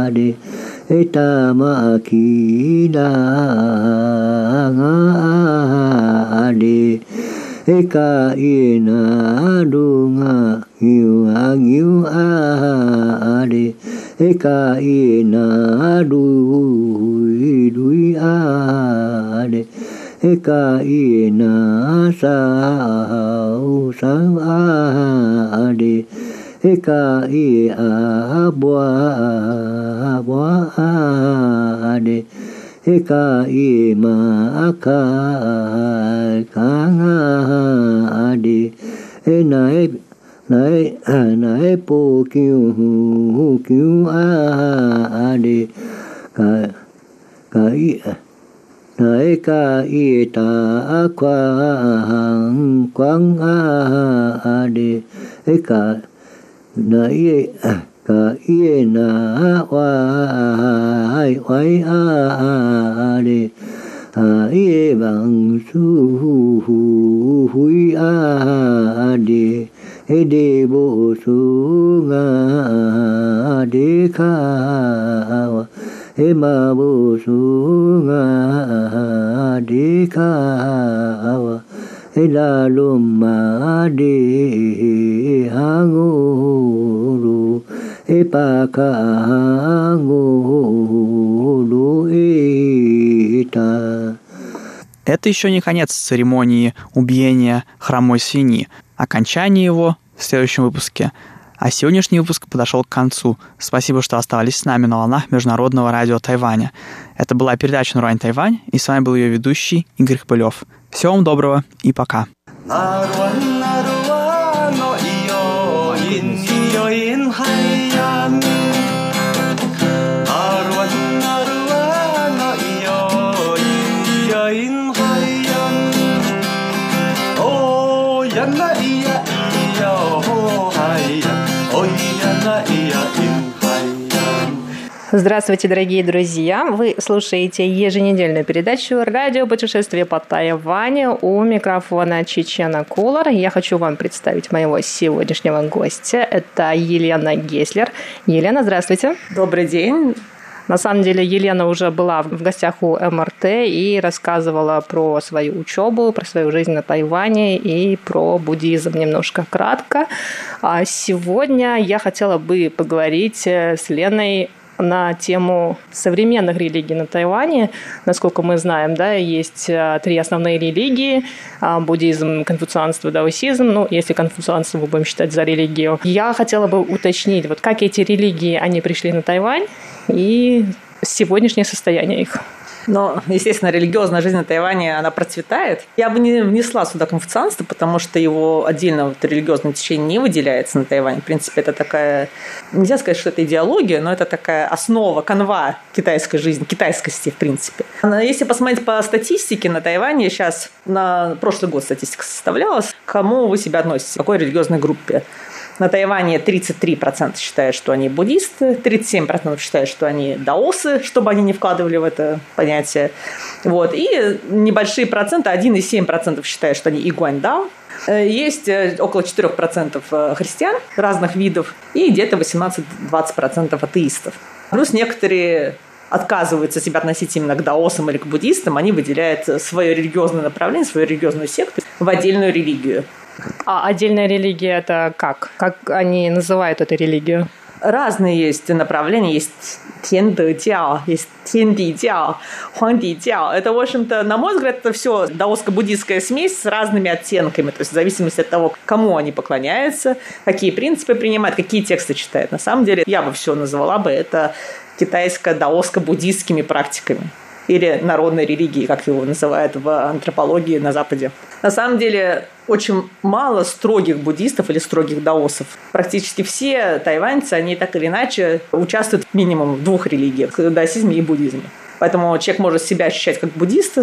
Speaker 5: ade eta makida nga ade eka iena adunga ngiu a ngiu ade e ka e na du i a de e ka i na sa u sa a de e ka i a bua bua a de e ka i ma ka ka nga a de e na e nãy à nãy po kêu hu kêu a a đi cả cả y nãy cả y ta qua hàng quang a a đi ấy cả nãy cả y na qua hai quái a a đi ai e bằng su hui a đi e e e e e
Speaker 4: Это еще не конец церемонии убиения хромой свиньи. Окончание его в следующем выпуске. А сегодняшний выпуск подошел к концу. Спасибо, что оставались с нами на волнах Международного радио Тайваня. Это была передача «Нурань Тайвань», и с вами был ее ведущий Игорь Хбылев. Всего вам доброго и пока.
Speaker 6: Oh,
Speaker 2: Здравствуйте, дорогие друзья! Вы слушаете еженедельную передачу «Радио путешествие по Тайваню» у микрофона Чечена Кулар. Я хочу вам представить моего сегодняшнего гостя. Это Елена Геслер. Елена, здравствуйте!
Speaker 6: Добрый день!
Speaker 2: На самом деле Елена уже была в гостях у МРТ и рассказывала про свою учебу, про свою жизнь на Тайване и про буддизм немножко кратко. А сегодня я хотела бы поговорить с Леной на тему современных религий на Тайване. Насколько мы знаем, да, есть а, три основные религии а, – буддизм, конфуцианство, даосизм. Ну, если конфуцианство мы будем считать за религию. Я хотела бы уточнить, вот как эти религии, они пришли на Тайвань и сегодняшнее состояние их.
Speaker 6: Но, естественно, религиозная жизнь на Тайване, она процветает. Я бы не внесла сюда конфуцианство, потому что его отдельно вот религиозное течение не выделяется на Тайване. В принципе, это такая, нельзя сказать, что это идеология, но это такая основа, канва китайской жизни, китайскости, в принципе. Если посмотреть по статистике на Тайване, сейчас на прошлый год статистика составлялась, к кому вы себя относите, к какой религиозной группе. На Тайване 33% считают, что они буддисты, 37% считают, что они даосы, чтобы они не вкладывали в это понятие. Вот. И небольшие проценты, 1,7% считают, что они игуаньдао, э, есть э, около 4% э, христиан разных видов и где-то 18-20% атеистов. Плюс некоторые отказываются себя относить именно к даосам или к буддистам, они выделяют свое религиозное направление, свою религиозную секту в отдельную религию.
Speaker 2: А отдельная религия это как? Как они называют эту религию?
Speaker 6: Разные есть направления. Есть тендэ-тяо, есть тенди-тяо, хуанди-тяо. Это, в общем-то, на мой взгляд, это все даоско-буддийская смесь с разными оттенками. То есть в зависимости от того, кому они поклоняются, какие принципы принимают, какие тексты читают. На самом деле, я бы все назвала бы это китайско-даоско-буддийскими практиками или народной религии, как его называют в антропологии на Западе. На самом деле очень мало строгих буддистов или строгих даосов. Практически все тайваньцы, они так или иначе участвуют минимум в двух религиях – даосизме и буддизме. Поэтому человек может себя ощущать как буддист,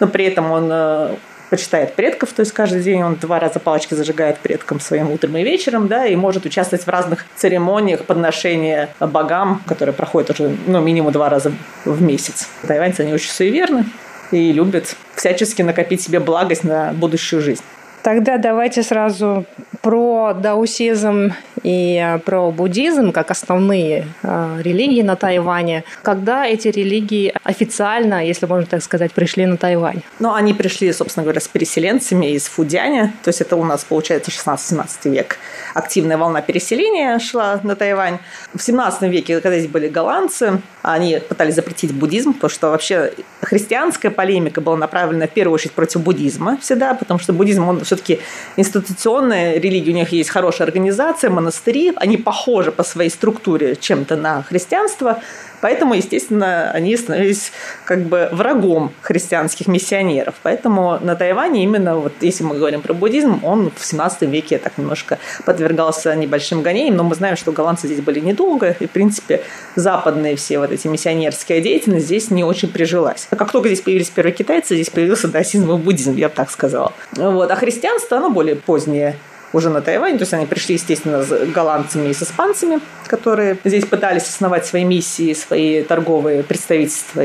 Speaker 6: но при этом он э, почитает предков, то есть каждый день он два раза палочки зажигает предкам своим утром и вечером, да, и может участвовать в разных церемониях подношения богам, которые проходят уже, ну, минимум два раза в месяц. Тайваньцы, они очень суеверны и любят всячески накопить себе благость на будущую жизнь.
Speaker 2: Тогда давайте сразу про даосизм и э, про буддизм как основные э, религии на Тайване. Когда эти религии официально, если можно так сказать, пришли на Тайвань?
Speaker 6: Ну, они пришли, собственно говоря, с переселенцами из Фудяня. То есть это у нас, получается, 16-17 век. Активная волна переселения шла на Тайвань. В 17 веке, когда здесь были голландцы, они пытались запретить буддизм, потому что вообще христианская полемика была направлена в первую очередь против буддизма всегда, потому что буддизм, он все-таки институционная религия, у них есть хорошая организация, монастыри, они похожи по своей структуре чем-то на христианство, Поэтому, естественно, они становились как бы врагом христианских миссионеров. Поэтому на Тайване именно, вот если мы говорим про буддизм, он в 17 веке так немножко подвергался небольшим гонениям, но мы знаем, что голландцы здесь были недолго, и, в принципе, западные все вот эти миссионерские деятельность здесь не очень прижилась. Как только здесь появились первые китайцы, здесь появился даосизм и буддизм, я бы так сказала. Вот. А христианство, оно более позднее уже на Тайвань. То есть они пришли, естественно, с голландцами и с испанцами, которые здесь пытались основать свои миссии, свои торговые представительства.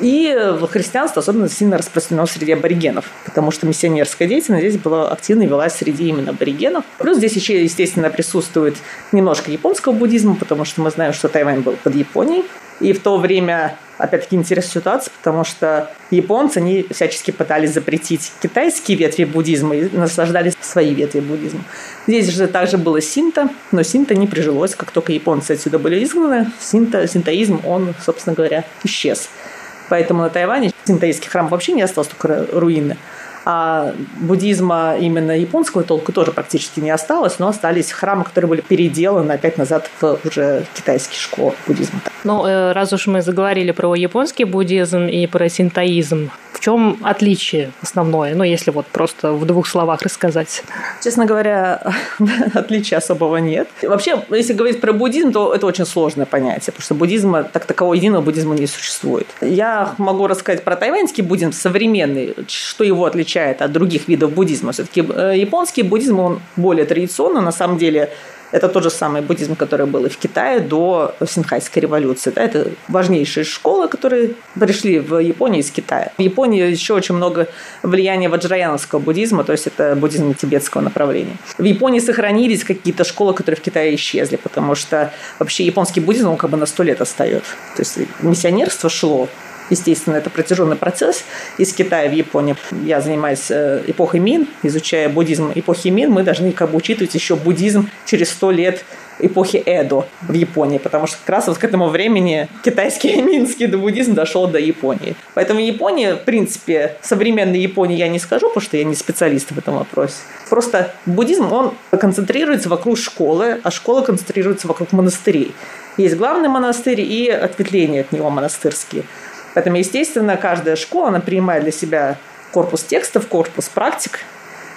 Speaker 6: И христианство особенно сильно распространено среди аборигенов, потому что миссионерская деятельность здесь была активно велась среди именно аборигенов. Плюс здесь еще, естественно, присутствует немножко японского буддизма, потому что мы знаем, что Тайвань был под Японией. И в то время опять-таки, интересная ситуация, потому что японцы, они всячески пытались запретить китайские ветви буддизма и наслаждались свои ветви буддизма. Здесь же также было синта, но синта не прижилось, как только японцы отсюда были изгнаны, синта, синтоизм, он, собственно говоря, исчез. Поэтому на Тайване синтоистский храм вообще не остался, только руины. А буддизма именно японского толка тоже практически не осталось, но остались храмы, которые были переделаны опять назад в уже китайские школы буддизма.
Speaker 2: Ну, э, раз уж мы заговорили про японский буддизм и про синтоизм, В чем отличие основное? Ну, если вот просто в двух словах рассказать.
Speaker 6: Честно говоря, отличия особого нет. Вообще, если говорить про буддизм, то это очень сложное понятие, потому что буддизма, так такового единого буддизма не существует. Я могу рассказать про тайваньский буддизм современный, что его отличает от других видов буддизма. Все-таки э, японский буддизм, он более традиционный, на самом деле это тот же самый буддизм, который был и в Китае до Синхайской революции. Да, это важнейшие школы, которые пришли в Японию из Китая. В Японии еще очень много влияния ваджраяновского буддизма, то есть это буддизм тибетского направления. В Японии сохранились какие-то школы, которые в Китае исчезли, потому что вообще японский буддизм, он как бы на сто лет остается. То есть миссионерство шло Естественно, это протяженный процесс из Китая в Японию. Я занимаюсь э, эпохой Мин, изучая буддизм эпохи Мин. Мы должны как бы учитывать еще буддизм через сто лет эпохи Эдо в Японии, потому что как раз вот к этому времени китайский минский буддизм дошел до Японии. Поэтому Япония, в принципе, современной Японии я не скажу, потому что я не специалист в этом вопросе. Просто буддизм, он концентрируется вокруг школы, а школа концентрируется вокруг монастырей. Есть главный монастырь и ответвления от него монастырские. Поэтому, естественно, каждая школа, она принимает для себя корпус текстов, корпус практик,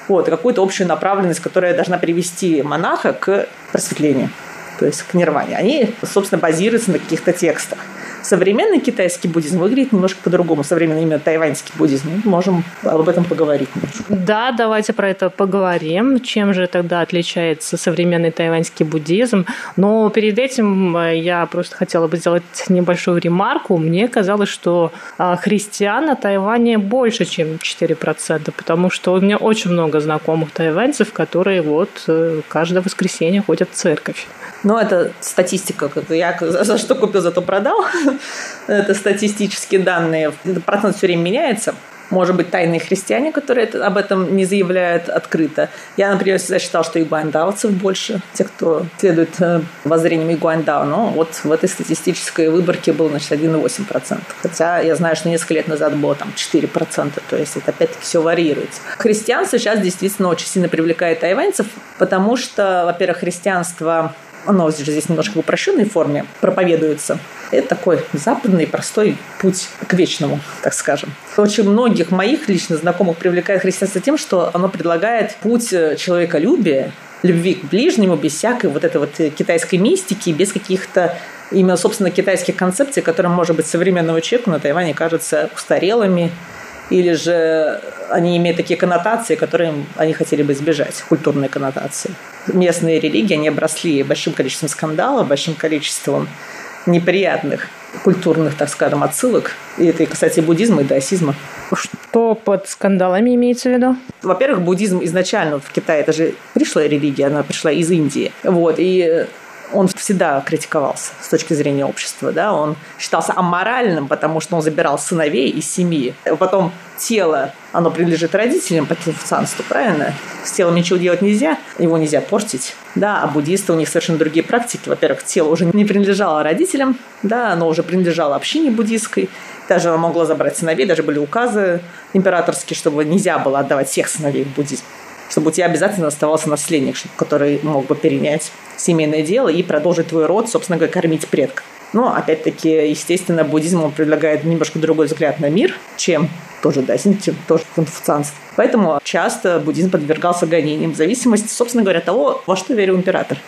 Speaker 6: вот, какую-то общую направленность, которая должна привести монаха к просветлению, то есть к нирване. Они, собственно, базируются на каких-то текстах. Современный китайский буддизм выглядит немножко по-другому. Современный именно тайваньский буддизм. Мы можем об этом поговорить.
Speaker 2: Да, давайте про это поговорим. Чем же тогда отличается современный тайваньский буддизм? Но перед этим э, я просто хотела бы сделать небольшую ремарку. Мне казалось, что а, христиан на Тайване больше, чем 4%, потому что у меня очень много знакомых тайваньцев, которые вот э, каждое воскресенье ходят в церковь.
Speaker 6: Ну, это статистика. Я за что купил, зато продал. это статистические данные. Процент все время меняется. Может быть, тайные христиане, которые об этом не заявляют открыто. Я, например, всегда считал, что игуандаовцев больше, те, кто следует э, воззрениям игуандао. Но вот в этой статистической выборке было, значит, 1,8%. Хотя я знаю, что несколько лет назад было там 4%. То есть это опять-таки все варьируется. Христианство сейчас действительно очень сильно привлекает тайваньцев, потому что, во-первых, христианство оно здесь немножко в упрощенной форме проповедуется. Это такой западный простой путь к вечному, так скажем. Очень многих моих лично знакомых привлекает христианство тем, что оно предлагает путь э, человеколюбия, любви к ближнему, без всякой вот этой вот э, китайской мистики, без каких-то именно, собственно, китайских концепций, которые, может быть, современному человеку на Тайване кажутся устарелыми, или же они имеют такие коннотации, которые они хотели бы избежать, культурные коннотации. Местные религии, они обросли большим количеством скандалов, большим количеством неприятных культурных, так скажем, отсылок. И это, кстати, буддизма и даосизма.
Speaker 2: Что под скандалами имеется в виду?
Speaker 6: Во-первых, буддизм изначально в Китае, это же пришлая религия, она пришла из Индии. Вот, и он всегда критиковался с точки зрения общества. Да? Он считался аморальным, потому что он забирал сыновей из семьи. Потом тело, оно принадлежит родителям по конфуцианству, правильно? С телом ничего делать нельзя, его нельзя портить. Да, а буддисты, у них совершенно другие практики. Во-первых, тело уже не принадлежало родителям, да, оно уже принадлежало общине буддийской. Даже оно могло забрать сыновей, даже были указы императорские, чтобы нельзя было отдавать всех сыновей в буддизм чтобы у тебя обязательно оставался наследник, который мог бы перенять семейное дело и продолжить твой род, собственно говоря, кормить предков. Но, опять-таки, естественно, буддизм он предлагает немножко другой взгляд на мир, чем тоже даосизм, чем тоже конфуцианство. Поэтому часто буддизм подвергался гонениям в зависимости, собственно говоря, от того, во что верил император.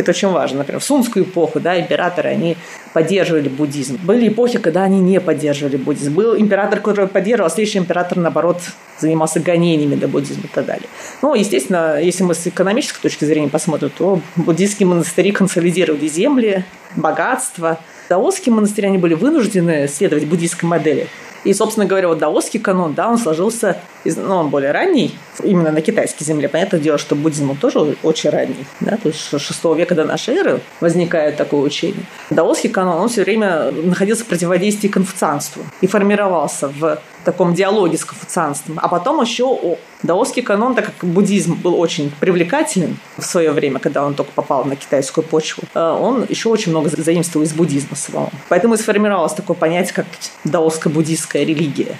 Speaker 6: Это очень важно. Например, в сунскую эпоху да, императоры они поддерживали буддизм. Были эпохи, когда они не поддерживали буддизм. Был император, который поддерживал, а следующий император, наоборот, занимался гонениями до буддизма и так далее. Ну, естественно, если мы с экономической точки зрения посмотрим, то буддийские монастыри консолидировали земли, богатство. Даосские монастыри, они были вынуждены следовать буддийской модели. И, собственно говоря, вот даосский канон, да, он сложился, ну, он более ранний, именно на китайской земле. Понятное дело, что буддизм тоже очень ранний. Да? То есть 6 века до нашей эры возникает такое учение. Даосский канон, он все время находился в противодействии конфуцианству и формировался в таком диалоге с конфуцианством. А потом еще даосский канон, так как буддизм был очень привлекателен в свое время, когда он только попал на китайскую почву, э, он еще очень много заимствовал из буддизма самого. Поэтому и сформировалось такое понятие, как даоско-буддийская религия.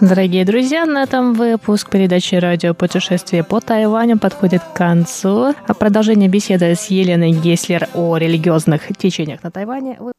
Speaker 2: Дорогие друзья, на этом выпуск передачи «Радио путешествие по Тайваню» подходит к концу. А продолжение беседы с Еленой Геслер о религиозных течениях на Тайване вы